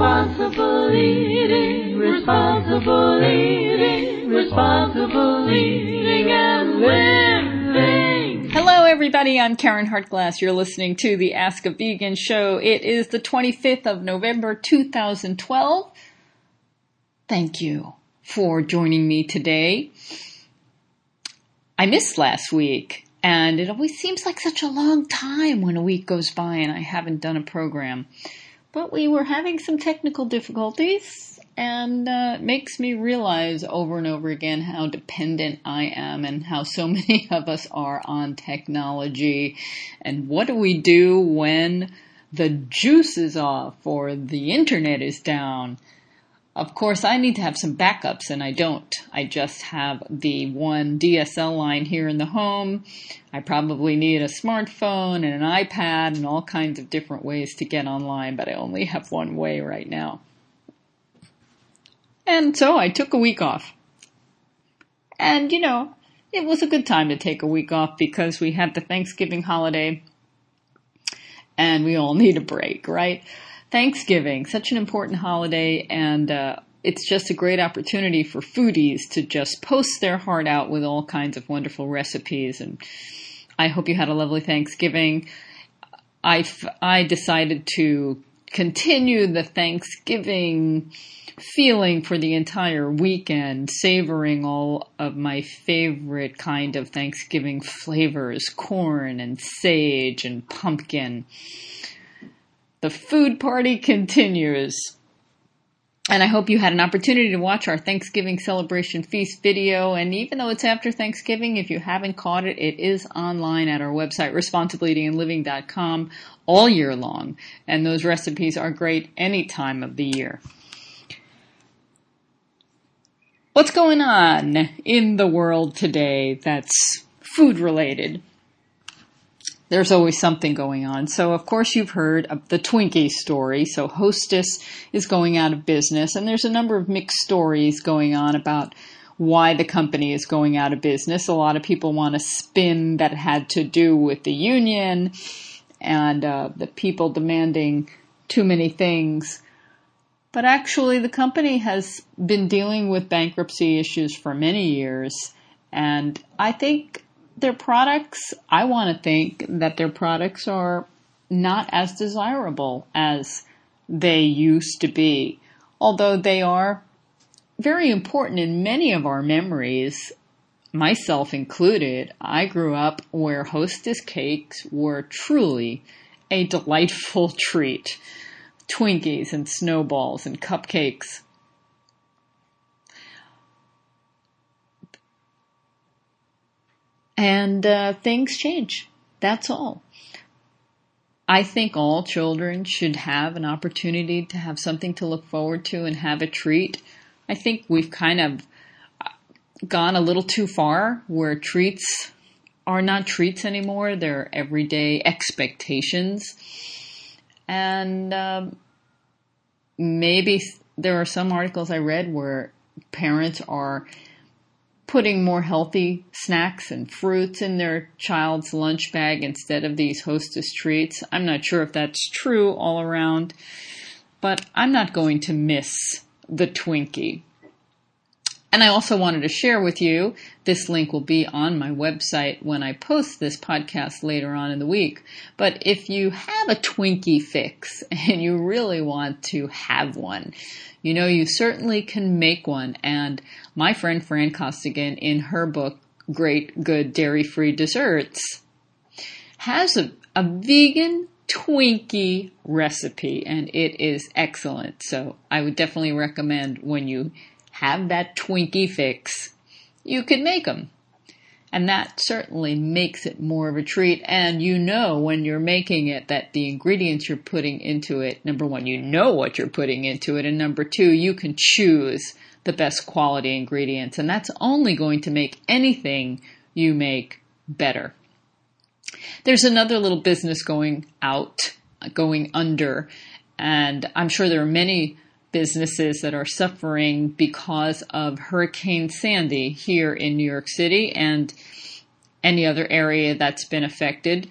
Responsible eating, responsible eating, responsible eating and living. Hello, everybody. I'm Caryn Hartglass. You're listening to the Ask a Vegan show. It is the 25th of November, 2012. Thank you for joining me today. I missed last week, and it always seems like such a long time when a week goes by and I haven't done a program. But we were having some technical difficulties, and uh, it makes me realize over and over again how dependent I am and how so many of us are on technology. And what do we do when the juice is off or the internet is down? Of course, I need to have some backups, and I don't. I just have the one DSL line here in the home. I probably need a smartphone and an iPad and all kinds of different ways to get online, but I only have one way right now. And so I took a week off. And, you know, it was a good time to take a week off because we had the Thanksgiving holiday and we all need a break, right? Thanksgiving, such an important holiday, and uh, it's just a great opportunity for foodies to just post their heart out with all kinds of wonderful recipes. And I hope you had a lovely Thanksgiving. I, I decided to continue the Thanksgiving feeling for the entire weekend, savoring all of my favorite kind of Thanksgiving flavors corn and sage and pumpkin. The food party continues. And I hope you had an opportunity to watch our Thanksgiving celebration feast video. And even though it's after Thanksgiving, if you haven't caught it, it is online at our website, responsibleeatingandliving.com all year long. And those recipes are great any time of the year. What's going on in the world today that's food related? There's always something going on. So, of course, you've heard the Twinkie story. So, Hostess is going out of business, and there's a number of mixed stories going on about why the company is going out of business. A lot of people want to spin that had to do with the union and uh, the people demanding too many things. But actually, the company has been dealing with bankruptcy issues for many years. And I think their products, I want to think that their products are not as desirable as they used to be, although they are very important in many of our memories, myself included. I grew up where hostess cakes were truly a delightful treat. Twinkies and snowballs and cupcakes And uh, things change. That's all. I think all children should have an opportunity to have something to look forward to and have a treat. I think we've kind of uh, gone a little too far where treats are not treats anymore. They're everyday expectations. And um, maybe there are some articles I read where parents are putting more healthy snacks and fruits in their child's lunch bag instead of these hostess treats. I'm not sure if that's true all around, but I'm not going to miss the Twinkie. And I also wanted to share with you, this link will be on my website when I post this podcast later on in the week. But if you have a Twinkie fix and you really want to have one, you know you certainly can make one. And my friend Fran Costigan in her book, Great Good Dairy Free Desserts, has a, a vegan Twinkie recipe and it is excellent. So I would definitely recommend when you have that Twinkie fix, you can make them. And that certainly makes it more of a treat. And you know when you're making it that the ingredients you're putting into it, number one, you know what you're putting into it. And number two, you can choose the best quality ingredients. And that's only going to make anything you make better. There's another little business going out, going under. And I'm sure there are many businesses that are suffering because of Hurricane Sandy here in New York City and any other area that's been affected.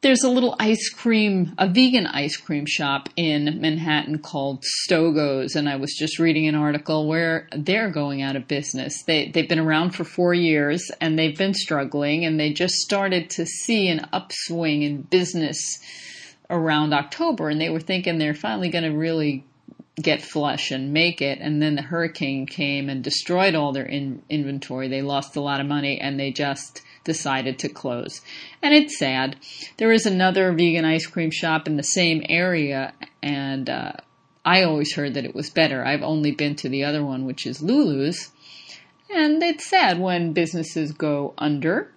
There's a little ice cream, a vegan ice cream shop in Manhattan called Stogo's, and I was just reading an article where they're going out of business. They they've been around for four years and they've been struggling, and they just started to see an upswing in business around October, and they were thinking they're finally going to really get flush and make it. And then the hurricane came and destroyed all their in- inventory. They lost a lot of money, and they just decided to close. And it's sad. There is another vegan ice cream shop in the same area, and uh, I always heard that it was better. I've only been to the other one, which is Lulu's. And it's sad when businesses go under.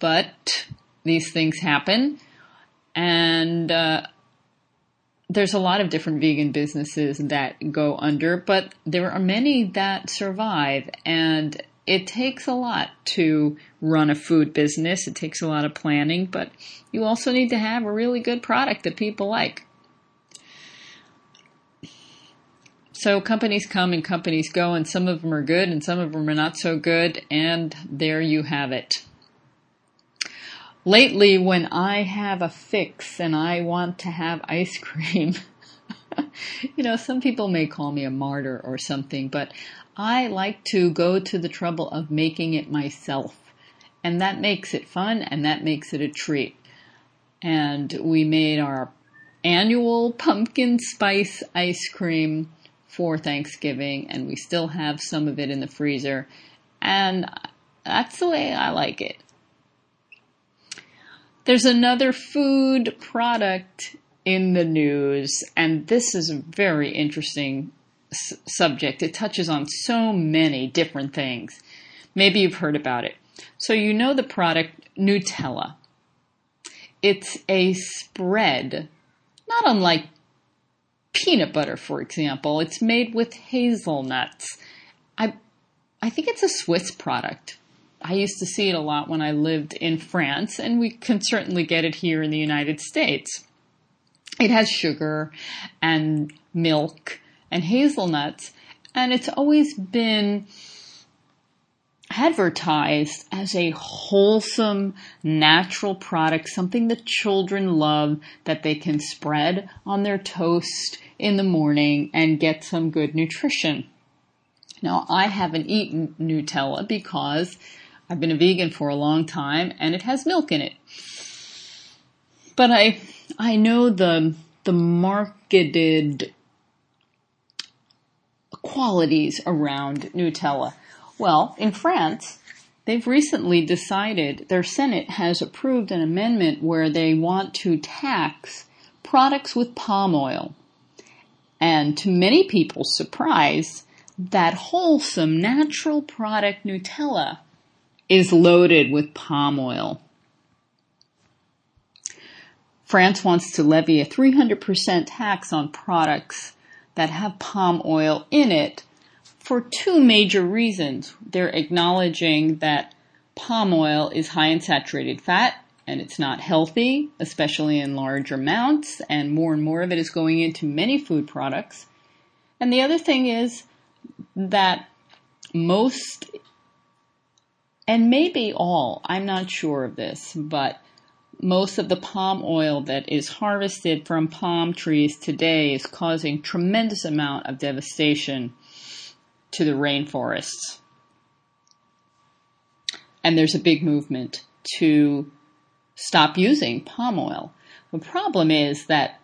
But these things happen. And uh, there's a lot of different vegan businesses that go under, but there are many that survive. And it takes a lot to run a food business. It takes a lot of planning, but you also need to have a really good product that people like. So companies come and companies go, and some of them are good and some of them are not so good, and there you have it. Lately, when I have a fix and I want to have ice cream, you know, some people may call me a martyr or something, but I like to go to the trouble of making it myself. And that makes it fun and that makes it a treat. And we made our annual pumpkin spice ice cream for Thanksgiving and we still have some of it in the freezer. And that's the way I like it. There's another food product in the news, and this is a very interesting subject. It touches on so many different things. Maybe you've heard about it. So you know the product Nutella. It's a spread, not unlike peanut butter, for example. It's made with hazelnuts. I, I think it's a Swiss product. I used to see it a lot when I lived in France, and we can certainly get it here in the United States. It has sugar and milk and hazelnuts, and it's always been advertised as a wholesome, natural product, something that children love that they can spread on their toast in the morning and get some good nutrition. Now, I haven't eaten Nutella because I've been a vegan for a long time and it has milk in it. But I, I know the, the marketed qualities around Nutella. Well, in France, they've recently decided, their Senate has approved an amendment where they want to tax products with palm oil. And to many people's surprise, that wholesome natural product Nutella is loaded with palm oil. France wants to levy a 300% tax on products that have palm oil in it for two major reasons. They're acknowledging that palm oil is high in saturated fat and it's not healthy, especially in large amounts, and more and more of it is going into many food products. And the other thing is that most, and maybe all, I'm not sure of this, but most of the palm oil that is harvested from palm trees today is causing tremendous amount of devastation to the rainforests. And there's a big movement to stop using palm oil. The problem is that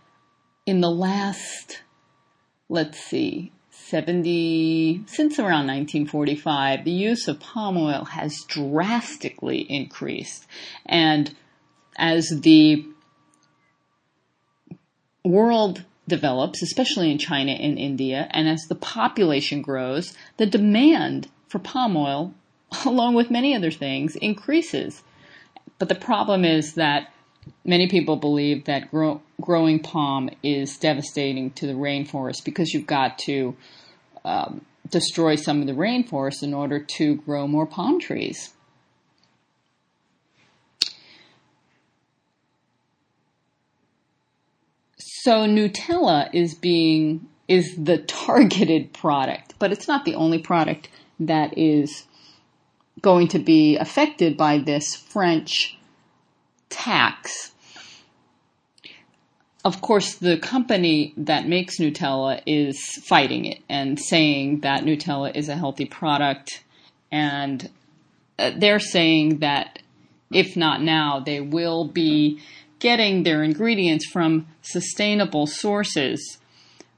in the last, let's see, 70, since around 1945, the use of palm oil has drastically increased. And as the world develops, especially in China and India, and as the population grows, the demand for palm oil, along with many other things, increases. But the problem is that many people believe that grow, growing palm is devastating to the rainforest because you've got to um, destroy some of the rainforest in order to grow more palm trees. So Nutella is being is the targeted product, but it's not the only product that is going to be affected by this French tax. Of course, the company that makes Nutella is fighting it and saying that Nutella is a healthy product. And uh, they're saying that if not now, they will be getting their ingredients from sustainable sources.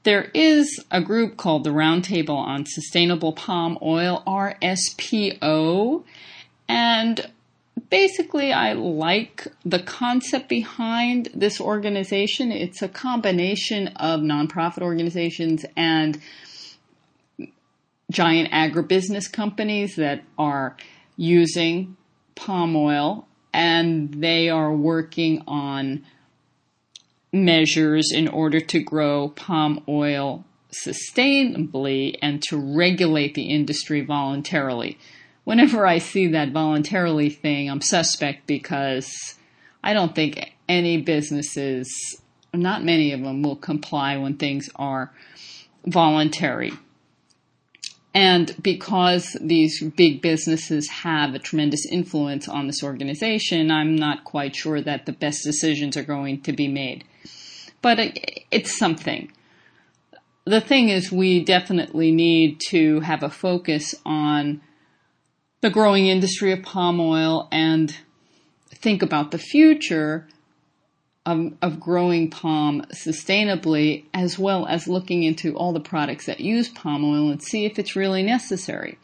There is a group called the Roundtable on Sustainable Palm Oil, RSPO, and basically I like the concept behind this organization. It's a combination of nonprofit organizations and giant agribusiness companies that are using palm oil and they are working on measures in order to grow palm oil sustainably and to regulate the industry voluntarily. Whenever I see that voluntarily thing, I'm suspect because I don't think any businesses, not many of them, will comply when things are voluntary. And because these big businesses have a tremendous influence on this organization, I'm not quite sure that the best decisions are going to be made. But it's something. The thing is, we definitely need to have a focus on the growing industry of palm oil and think about the future of, of growing palm sustainably, as well as looking into all the products that use palm oil and see if it's really necessary.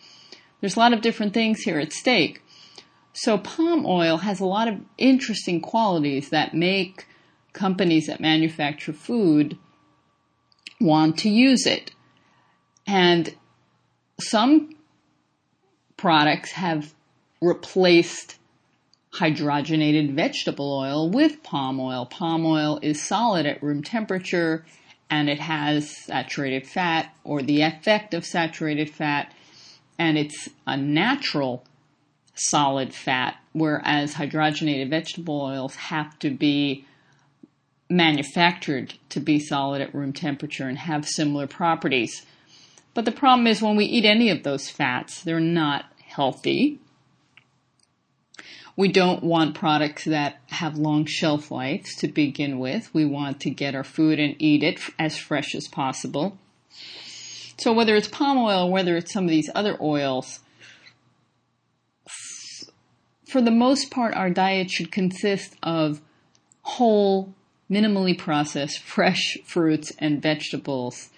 There's a lot of different things here at stake. So palm oil has a lot of interesting qualities that make companies that manufacture food want to use it. And some products have replaced hydrogenated vegetable oil with palm oil. Palm oil is solid at room temperature and it has saturated fat or the effect of saturated fat and it's a natural solid fat, whereas hydrogenated vegetable oils have to be manufactured to be solid at room temperature and have similar properties. But the problem is when we eat any of those fats, they're not healthy. We don't want products that have long shelf lives to begin with. We want to get our food and eat it as fresh as possible. So whether it's palm oil or whether it's some of these other oils, for the most part, our diet should consist of whole, minimally processed, fresh fruits and vegetables.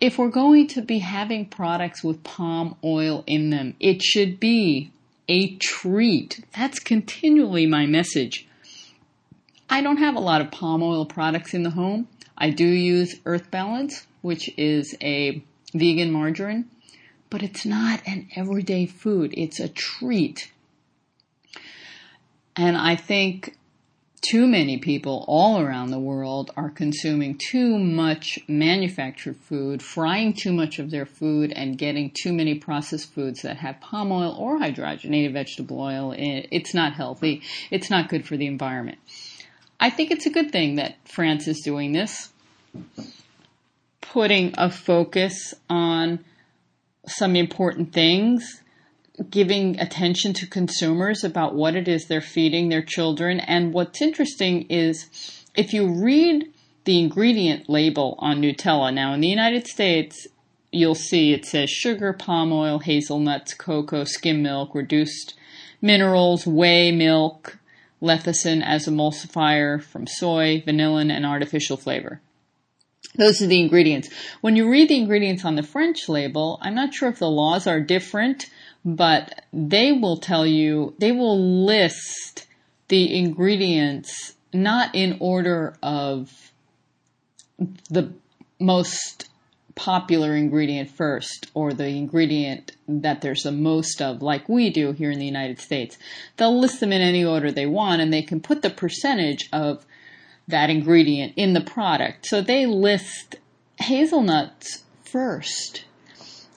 If we're going to be having products with palm oil in them, it should be a treat. That's continually my message. I don't have a lot of palm oil products in the home. I do use Earth Balance, which is a vegan margarine, but it's not an everyday food. It's a treat. And I think too many people all around the world are consuming too much manufactured food, frying too much of their food, and getting too many processed foods that have palm oil or hydrogenated vegetable oil. It's not healthy. It's not good for the environment. I think it's a good thing that France is doing this, putting a focus on some important things giving attention to consumers about what it is they're feeding their children. And what's interesting is if you read the ingredient label on Nutella, now in the United States, you'll see it says sugar, palm oil, hazelnuts, cocoa, skim milk, reduced minerals, whey milk, lecithin as emulsifier from soy, vanillin, and artificial flavor. Those are the ingredients. When you read the ingredients on the French label, I'm not sure if the laws are different, but they will tell you, they will list the ingredients not in order of the most popular ingredient first or the ingredient that there's the most of like we do here in the United States. They'll list them in any order they want and they can put the percentage of that ingredient in the product. So they list hazelnuts first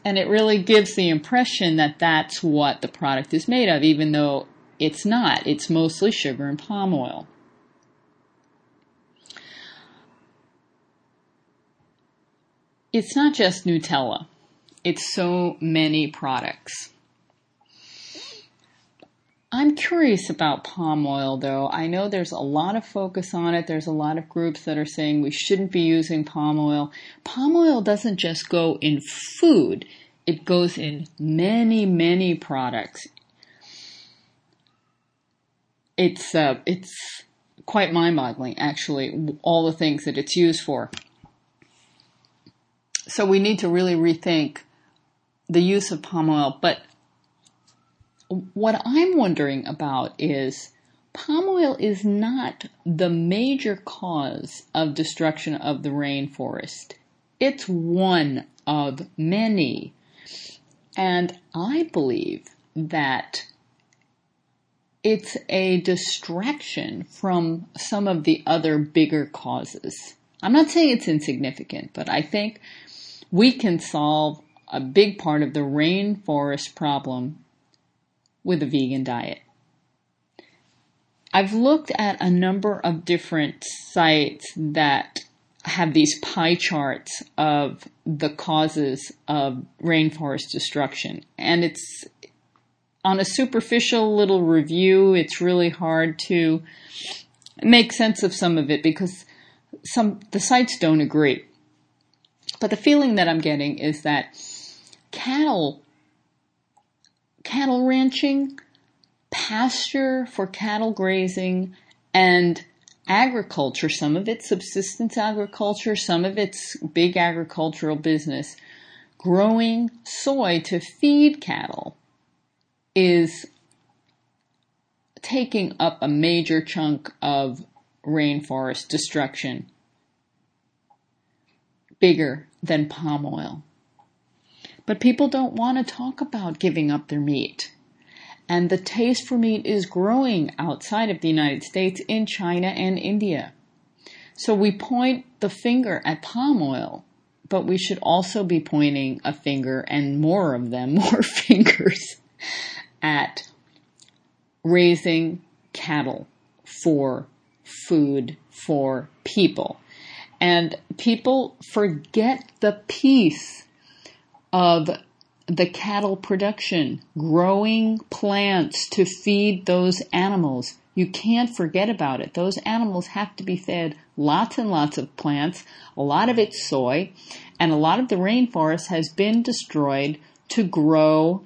and it really gives the impression that that's what the product is made of, even though it's not. It's mostly sugar and palm oil. It's not just Nutella. It's so many products. I'm curious about palm oil though. I know there's a lot of focus on it. There's a lot of groups that are saying we shouldn't be using palm oil. Palm oil doesn't just go in food. It goes in many, many products. It's, uh, it's quite mind-boggling actually, all the things that it's used for. So we need to really rethink the use of palm oil, but what I'm wondering about is palm oil is not the major cause of destruction of the rainforest. It's one of many. And I believe that it's a distraction from some of the other bigger causes. I'm not saying it's insignificant, but I think we can solve a big part of the rainforest problem with a vegan diet. I've looked at a number of different sites that have these pie charts of the causes of rainforest destruction. And it's on a superficial little review, it's really hard to make sense of some of it because some the sites don't agree. But the feeling that I'm getting is that cattle cattle ranching, pasture for cattle grazing, and agriculture, some of it's subsistence agriculture, some of it's big agricultural business, growing soy to feed cattle is taking up a major chunk of rainforest destruction, bigger than palm oil. But people don't want to talk about giving up their meat. And the taste for meat is growing outside of the United States in China and India. So we point the finger at palm oil, but we should also be pointing a finger and more of them, more fingers at raising cattle for food for people. And people forget the piece of the cattle production, growing plants to feed those animals. You can't forget about it. Those animals have to be fed lots and lots of plants, a lot of it soy, and a lot of the rainforest has been destroyed to grow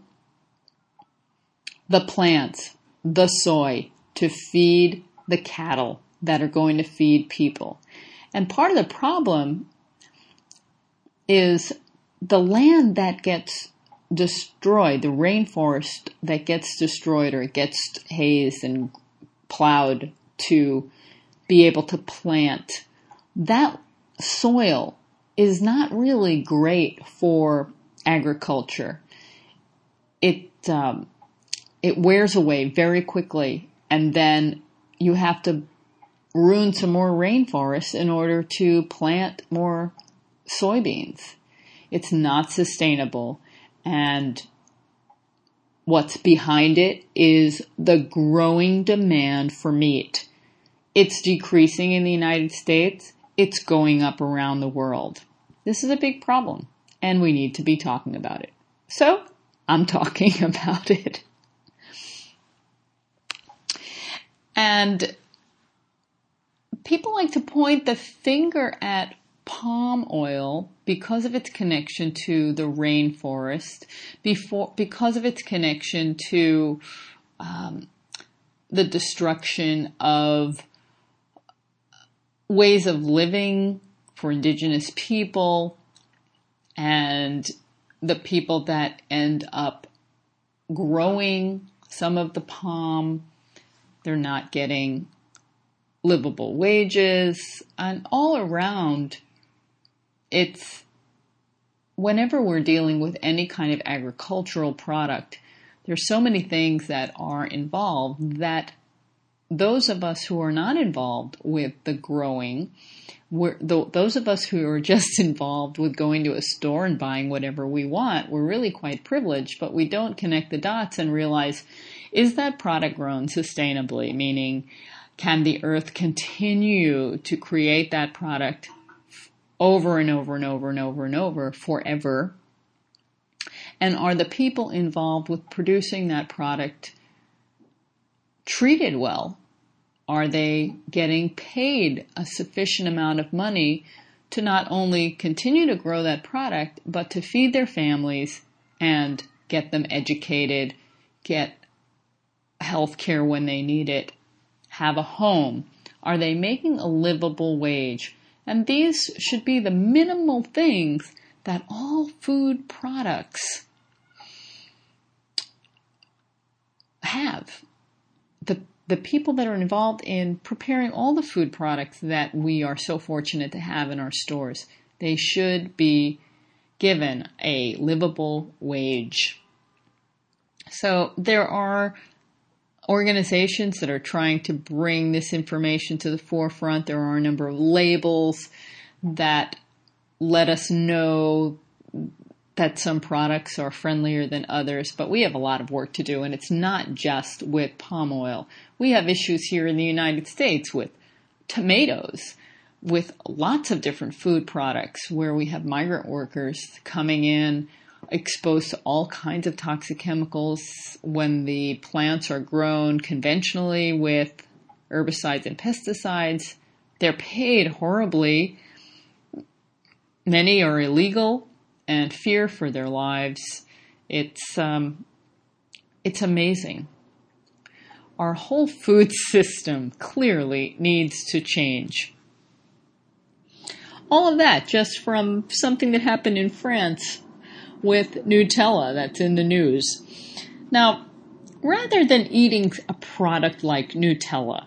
the plants, the soy, to feed the cattle that are going to feed people. And part of the problem is the land that gets destroyed, the rainforest that gets destroyed or gets hazed and plowed to be able to plant, that soil is not really great for agriculture. It um, it wears away very quickly, and then you have to ruin some more rainforest in order to plant more soybeans. It's not sustainable. And what's behind it is the growing demand for meat. It's decreasing in the United States. It's going up around the world. This is a big problem and we need to be talking about it. So I'm talking about it. And people like to point the finger at palm oil because of its connection to the rainforest, before because of its connection to um, the destruction of ways of living for indigenous people and the people that end up growing some of the palm. They're not getting livable wages and all around it's whenever we're dealing with any kind of agricultural product, there's so many things that are involved that those of us who are not involved with the growing, those of us who are just involved with going to a store and buying whatever we want, we're really quite privileged, but we don't connect the dots and realize, is that product grown sustainably? Meaning, can the earth continue to create that product over and over and over and over and over forever? And are the people involved with producing that product treated well? Are they getting paid a sufficient amount of money to not only continue to grow that product, but to feed their families and get them educated, get health care when they need it, have a home? Are they making a livable wage? And these should be the minimal things that all food products have. The the people that are involved in preparing all the food products that we are so fortunate to have in our stores, they should be given a livable wage. So there are organizations that are trying to bring this information to the forefront. There are a number of labels that let us know that some products are friendlier than others, but we have a lot of work to do, and it's not just with palm oil. We have issues here in the United States with tomatoes, with lots of different food products where we have migrant workers coming in exposed to all kinds of toxic chemicals when the plants are grown conventionally with herbicides and pesticides. They're paid horribly. Many are illegal and fear for their lives. It's um, it's amazing. Our whole food system clearly needs to change. All of that just from something that happened in France with Nutella that's in the news. Now, rather than eating a product like Nutella,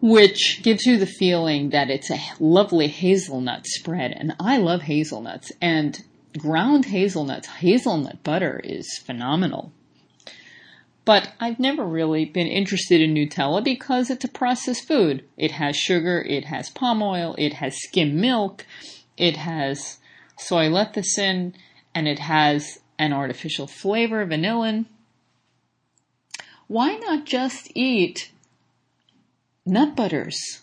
which gives you the feeling that it's a lovely hazelnut spread, and I love hazelnuts, and ground hazelnuts, hazelnut butter is phenomenal. But I've never really been interested in Nutella because it's a processed food. It has sugar, it has palm oil, it has skim milk, it has soy lecithin, and it has an artificial flavor, vanillin. Why not just eat nut butters?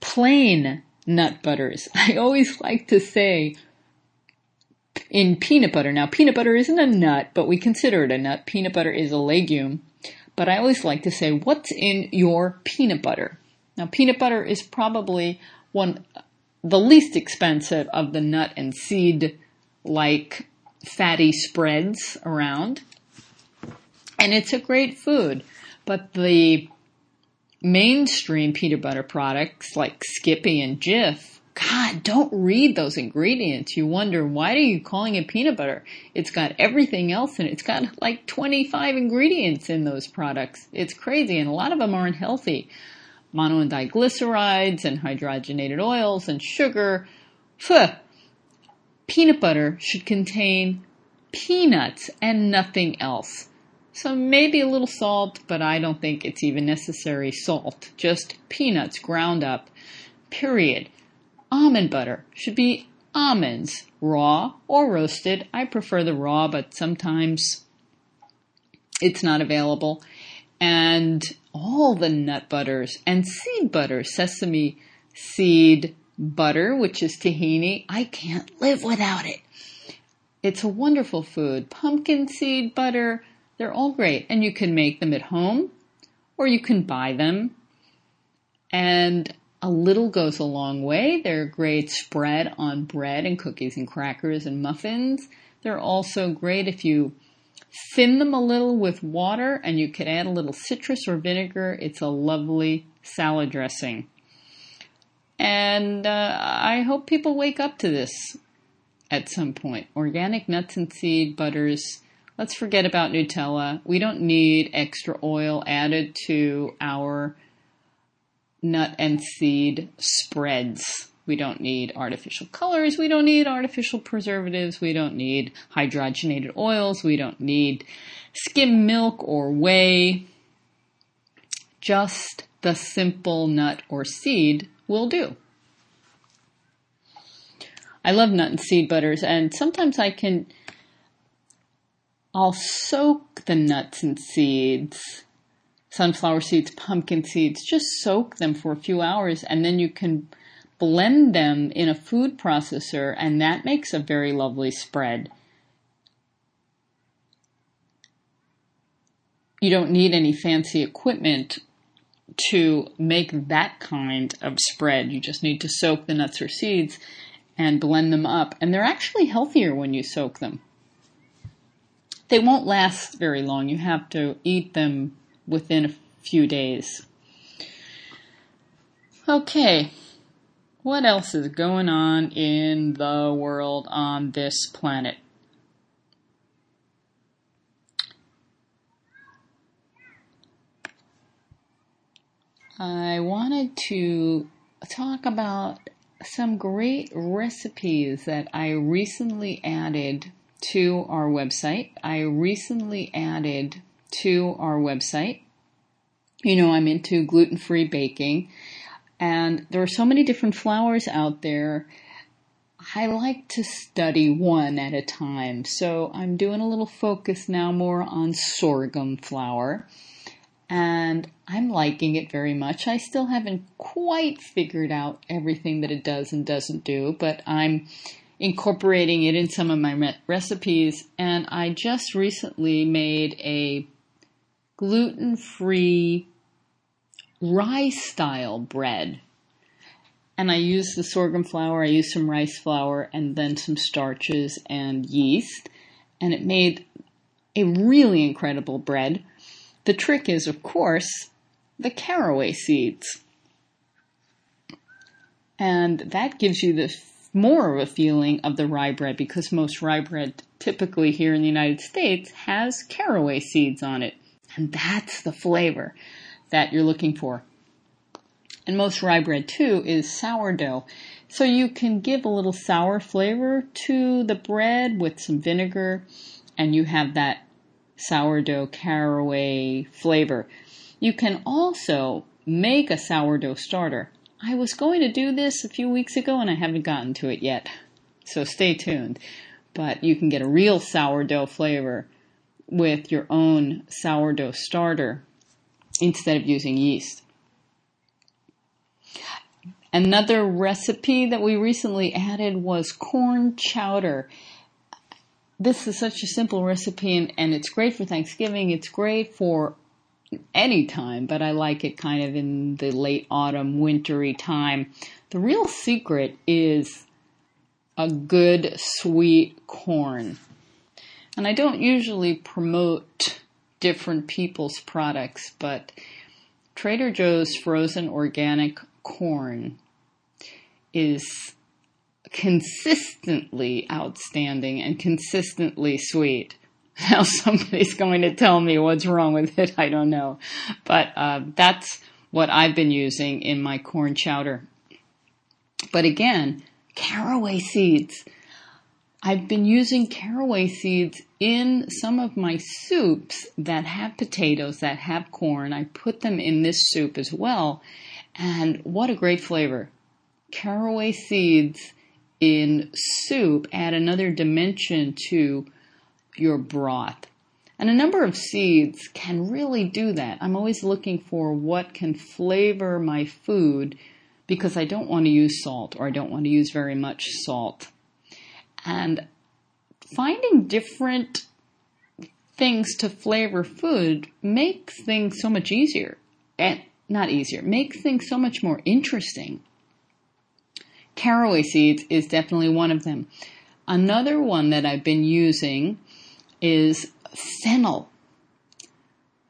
Plain nut butters. I always like to say in peanut butter. Now, peanut butter isn't a nut, but we consider it a nut. Peanut butter is a legume. But I always like to say, what's in your peanut butter? Now, peanut butter is probably one, the least expensive of the nut and seed like fatty spreads around. And it's a great food. But the mainstream peanut butter products like Skippy and Jif, God, don't read those ingredients. You wonder, why are you calling it peanut butter? It's got everything else in it. It's got like 25 ingredients in those products. It's crazy, and a lot of them aren't healthy. Mono and diglycerides and hydrogenated oils and sugar. Phew peanut butter should contain peanuts and nothing else. So maybe a little salt, but I don't think it's even necessary salt. Just peanuts ground up. Period. Almond butter should be almonds, raw or roasted. I prefer the raw, but sometimes it's not available. And all the nut butters and seed butter, sesame seed, butter, which is tahini. I can't live without it. It's a wonderful food. Pumpkin seed butter, they're all great. And you can make them at home or you can buy them. And a little goes a long way. They're great spread on bread and cookies and crackers and muffins. They're also great if you thin them a little with water and you could add a little citrus or vinegar. It's a lovely salad dressing. And uh, I hope people wake up to this at some point. Organic nuts and seed butters. Let's forget about Nutella. We don't need extra oil added to our nut and seed spreads. We don't need artificial colors. We don't need artificial preservatives. We don't need hydrogenated oils. We don't need skim milk or whey. Just the simple nut or seed will do. I love nut and seed butters, and sometimes I can, I'll soak the nuts and seeds, sunflower seeds, pumpkin seeds, just soak them for a few hours, and then you can blend them in a food processor, and that makes a very lovely spread. you don't need any fancy equipment to make that kind of spread. You just need to soak the nuts or seeds and blend them up. And they're actually healthier when you soak them. They won't last very long. You have to eat them within a few days. Okay. What else is going on in the world on this planet? I wanted to talk about some great recipes that I recently added to our website. I recently added to our website. You know, I'm into gluten free baking, and there are so many different flours out there. I like to study one at a time, so I'm doing a little focus now more on sorghum flour and I'm liking it very much. I still haven't quite figured out everything that it does and doesn't do, but I'm incorporating it in some of my recipes. And I just recently made a gluten free rye style bread. And I used the sorghum flour, I used some rice flour, and then some starches and yeast. And it made a really incredible bread the trick is, of course, the caraway seeds. And that gives you the more of a feeling of the rye bread because most rye bread typically here in the United States has caraway seeds on it. And that's the flavor that you're looking for. And most rye bread too is sourdough. So you can give a little sour flavor to the bread with some vinegar and you have that sourdough caraway flavor. You can also make a sourdough starter. I was going to do this a few weeks ago and I haven't gotten to it yet. So stay tuned. But you can get a real sourdough flavor with your own sourdough starter instead of using yeast. Another recipe that we recently added was corn chowder this is such a simple recipe and, and it's great for Thanksgiving. It's great for any time, but I like it kind of in the late autumn, wintry time. The real secret is a good sweet corn. And I don't usually promote different people's products, but Trader Joe's frozen organic corn is consistently outstanding and consistently sweet. Now somebody's going to tell me what's wrong with it. I don't know, but uh, that's what I've been using in my corn chowder. But again, caraway seeds. I've been using caraway seeds in some of my soups that have potatoes, that have corn. I put them in this soup as well. And what a great flavor. Caraway seeds in soup add another dimension to your broth. And a number of seeds can really do that. I'm always looking for what can flavor my food because I don't want to use salt or I don't want to use very much salt. And finding different things to flavor food makes things so much easier. And not easier, makes things so much more interesting. Caraway seeds is definitely one of them. Another one that I've been using is fennel.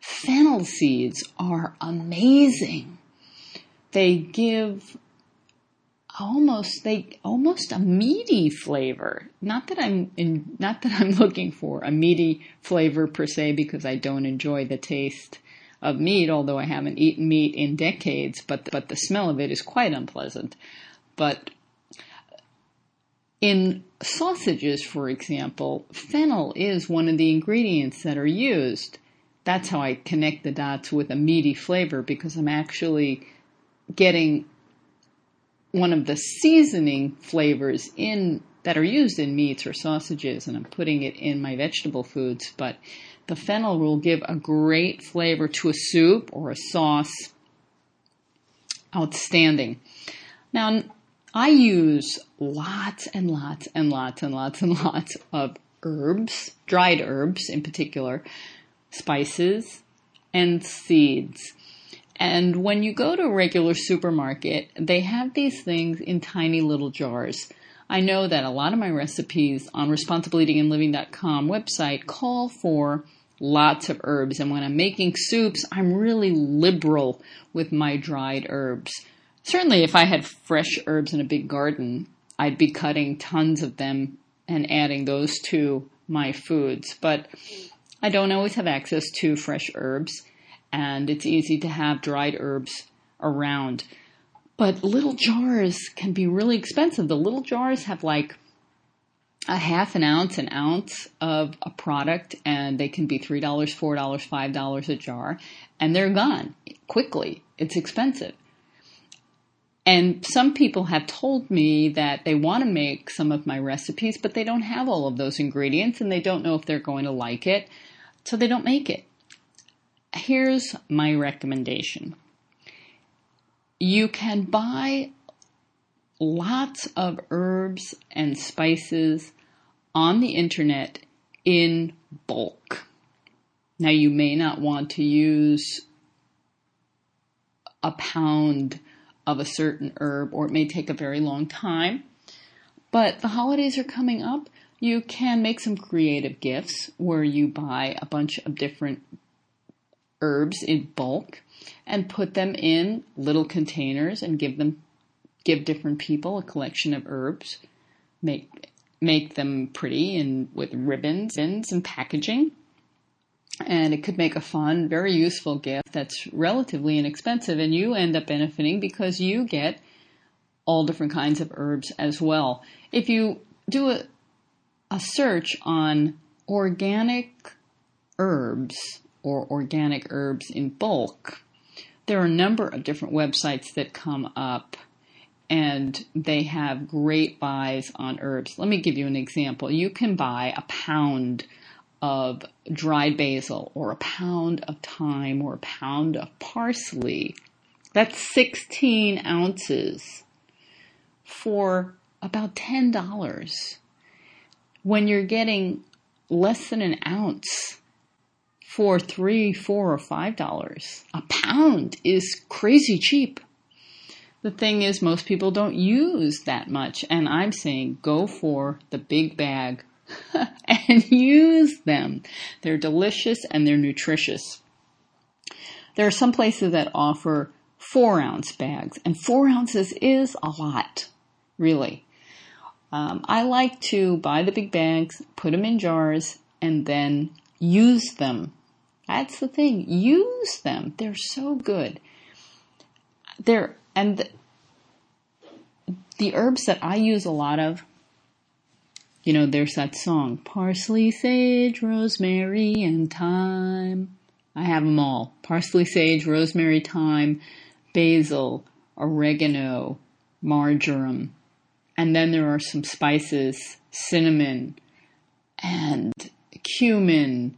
Fennel seeds are amazing. They give almost they almost a meaty flavor. Not that I'm in, not that I'm looking for a meaty flavor per se because I don't enjoy the taste of meat, although I haven't eaten meat in decades, but but the smell of it is quite unpleasant. But in sausages, for example, fennel is one of the ingredients that are used. That's how I connect the dots with a meaty flavor because I'm actually getting one of the seasoning flavors in that are used in meats or sausages and I'm putting it in my vegetable foods, but the fennel will give a great flavor to a soup or a sauce. Outstanding. Now, I use lots and lots and lots and lots and lots of herbs, dried herbs in particular, spices, and seeds. And when you go to a regular supermarket, they have these things in tiny little jars. I know that a lot of my recipes on responsibleeatingandliving.com website call for lots of herbs. And when I'm making soups, I'm really liberal with my dried herbs. Certainly, if I had fresh herbs in a big garden, I'd be cutting tons of them and adding those to my foods. But I don't always have access to fresh herbs, and it's easy to have dried herbs around. But little jars can be really expensive. The little jars have like a half an ounce, an ounce of a product, and they can be $3, $4, $5 a jar, and they're gone quickly. It's expensive. And some people have told me that they want to make some of my recipes, but they don't have all of those ingredients and they don't know if they're going to like it, so they don't make it. Here's my recommendation. You can buy lots of herbs and spices on the internet in bulk. Now you may not want to use a pound of a certain herb or it may take a very long time. But the holidays are coming up. You can make some creative gifts where you buy a bunch of different herbs in bulk and put them in little containers and give them give different people a collection of herbs. Make make them pretty and with ribbons and some packaging and it could make a fun, very useful gift that's relatively inexpensive, and you end up benefiting because you get all different kinds of herbs as well. If you do a, a search on organic herbs or organic herbs in bulk, there are a number of different websites that come up and they have great buys on herbs. Let me give you an example. You can buy a pound of dried basil or a pound of thyme or a pound of parsley. That's 16 ounces for about $10 when you're getting less than an ounce for three, four, or five dollars. A pound is crazy cheap. The thing is, most people don't use that much, and I'm saying go for the big bag and use them. They're delicious and they're nutritious. There are some places that offer four ounce bags, and four ounces is a lot, really. Um, I like to buy the big bags, put them in jars, and then use them. That's the thing. Use them. They're so good. They're, and the, the herbs that I use a lot of you know, there's that song, parsley, sage, rosemary, and thyme. I have them all. Parsley, sage, rosemary, thyme, basil, oregano, marjoram. And then there are some spices, cinnamon, and cumin,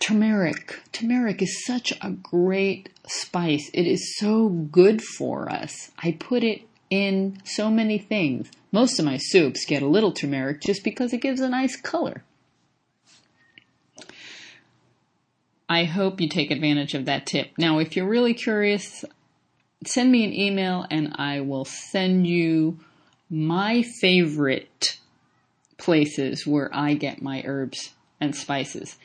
turmeric. Turmeric is such a great spice. It is so good for us. I put it in so many things. Most of my soups get a little turmeric just because it gives a nice color. I hope you take advantage of that tip. Now, if you're really curious, send me an email and I will send you my favorite places where I get my herbs and spices.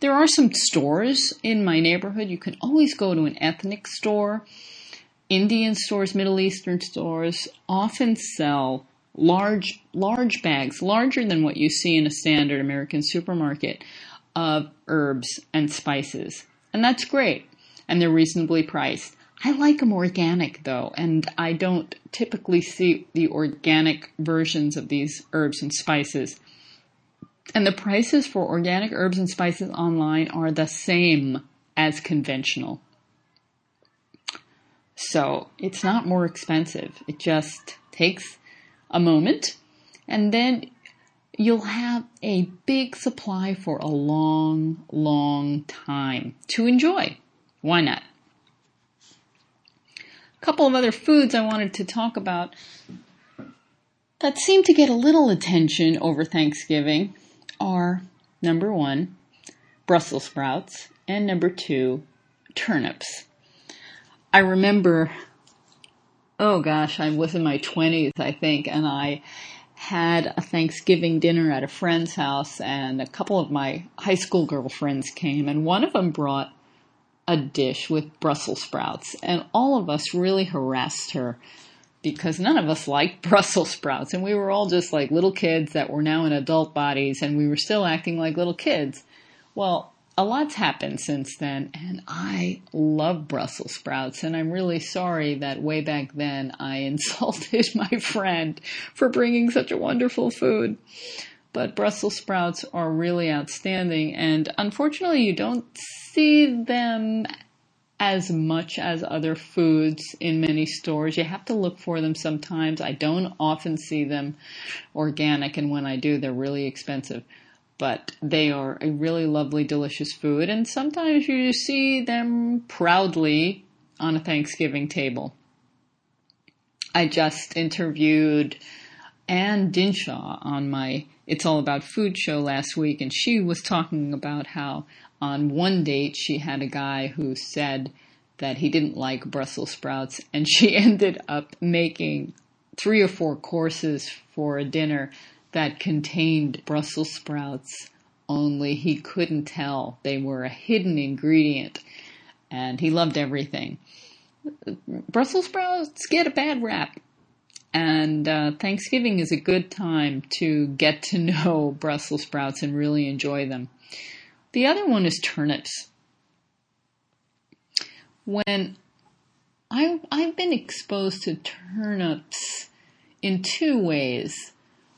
There are some stores in my neighborhood. You can always go to an ethnic store Indian stores, Middle Eastern stores often sell large, large bags, larger than what you see in a standard American supermarket of herbs and spices. And that's great. And they're reasonably priced. I like them organic though, and I don't typically see the organic versions of these herbs and spices. And the prices for organic herbs and spices online are the same as conventional. So it's not more expensive. It just takes a moment and then you'll have a big supply for a long, long time to enjoy. Why not? A couple of other foods I wanted to talk about that seem to get a little attention over Thanksgiving are number one, Brussels sprouts And number two, turnips. I remember, oh gosh, I was in my 20s, I think, and I had a Thanksgiving dinner at a friend's house, and a couple of my high school girlfriends came, and one of them brought a dish with Brussels sprouts, and all of us really harassed her because none of us liked Brussels sprouts, and we were all just like little kids that were now in adult bodies, and we were still acting like little kids. Well, a lot's happened since then, and I love Brussels sprouts, and I'm really sorry that way back then I insulted my friend for bringing such a wonderful food. But Brussels sprouts are really outstanding, and unfortunately, you don't see them as much as other foods in many stores. You have to look for them sometimes. I don't often see them organic, and when I do, they're really expensive but they are a really lovely, delicious food, and sometimes you see them proudly on a Thanksgiving table. I just interviewed Anne Dinshah on my It's All About Food show last week, and she was talking about how on one date she had a guy who said that he didn't like Brussels sprouts, and she ended up making three or four courses for a dinner that contained Brussels sprouts, only he couldn't tell they were a hidden ingredient, and he loved everything. Brussels sprouts get a bad rap, and uh, Thanksgiving is a good time to get to know Brussels sprouts and really enjoy them. The other one is turnips. When I, I've been exposed to turnips in two ways.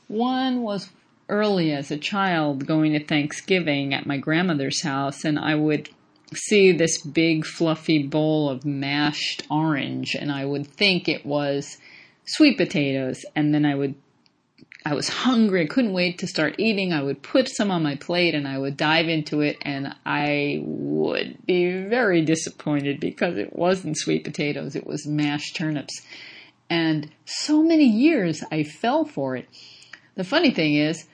One was early as a child going to Thanksgiving at my grandmother's house, and I would see this big fluffy bowl of mashed orange, and I would think it was sweet potatoes, and then I would I was hungry, I couldn't wait to start eating. I would put some on my plate and I would dive into it and I would be very disappointed because it wasn't sweet potatoes, it was mashed turnips. And so many years I fell for it. The funny thing is,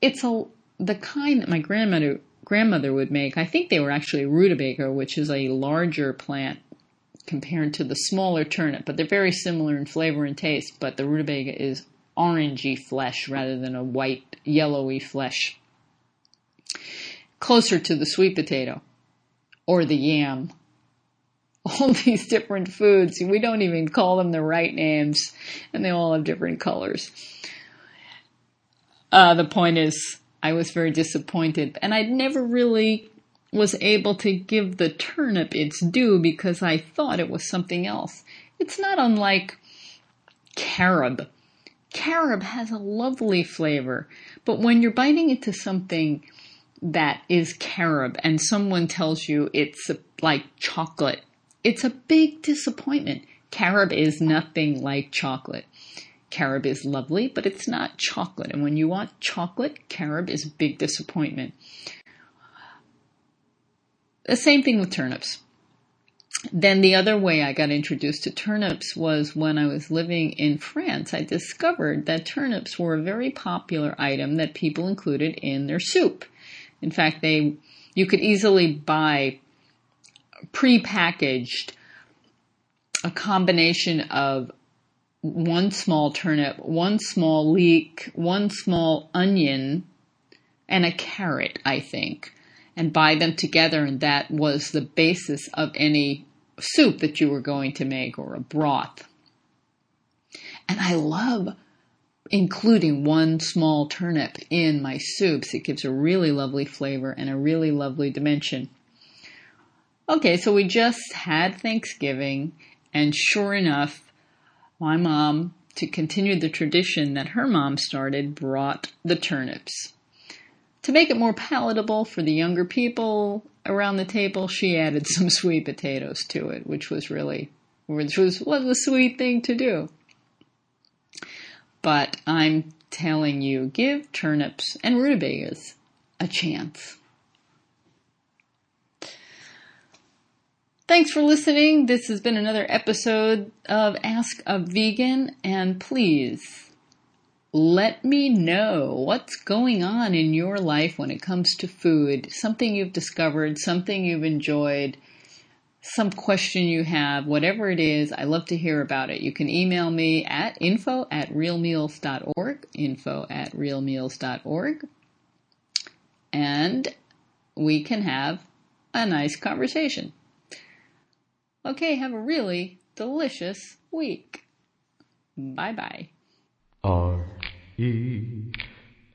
it's a the kind that my grandmother grandmother would make. I think they were actually rutabaga, which is a larger plant compared to the smaller turnip, but they're very similar in flavor and taste. But the rutabaga is orangey flesh rather than a white yellowy flesh, closer to the sweet potato or the yam. All these different foods, we don't even call them the right names, and they all have different colors. Uh, the point is, I was very disappointed, and I never really was able to give the turnip its due because I thought it was something else. It's not unlike carob. Carob has a lovely flavor, but when you're biting into something that is carob and someone tells you it's like chocolate, it's a big disappointment. Carob is nothing like chocolate. Carob is lovely, but it's not chocolate. And when you want chocolate, carob is a big disappointment. The same thing with turnips. Then the other way I got introduced to turnips was when I was living in France. I discovered that turnips were a very popular item that people included in their soup. In fact, they you could easily buy pre-packaged a combination of one small turnip, one small leek, one small onion, and a carrot, I think, and buy them together. And that was the basis of any soup that you were going to make or a broth. And I love including one small turnip in my soups. It gives a really lovely flavor and a really lovely dimension. Okay, so we just had Thanksgiving, and sure enough, my mom, to continue the tradition that her mom started, brought the turnips. To make it more palatable for the younger people around the table, she added some sweet potatoes to it, which was really, which was, was a sweet thing to do. But I'm telling you, give turnips and rutabagas a chance. Thanks for listening. This has been another episode of Ask a Vegan, and please let me know what's going on in your life when it comes to food. Something you've discovered, something you've enjoyed, some question you have, whatever it is. I love to hear about it. You can email me at info at realmeals.org, info at realmeals.org, and we can have a nice conversation. Okay, have a really delicious week. Bye bye. R E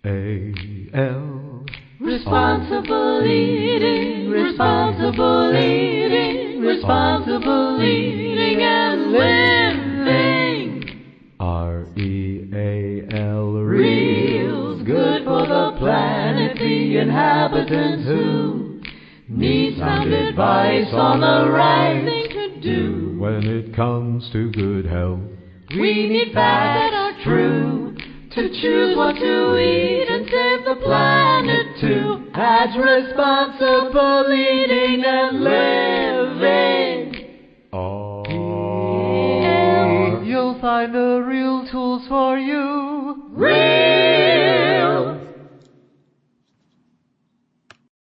A L. Responsible eating, responsible eating, responsible eating and living. R E A L. Real good for the planet, the inhabitants who need sound advice on the right thing to do. When it comes to good health, We need facts that are true to choose what to eat and save the planet too. That's responsible eating and living. You'll find the real tools for you. Real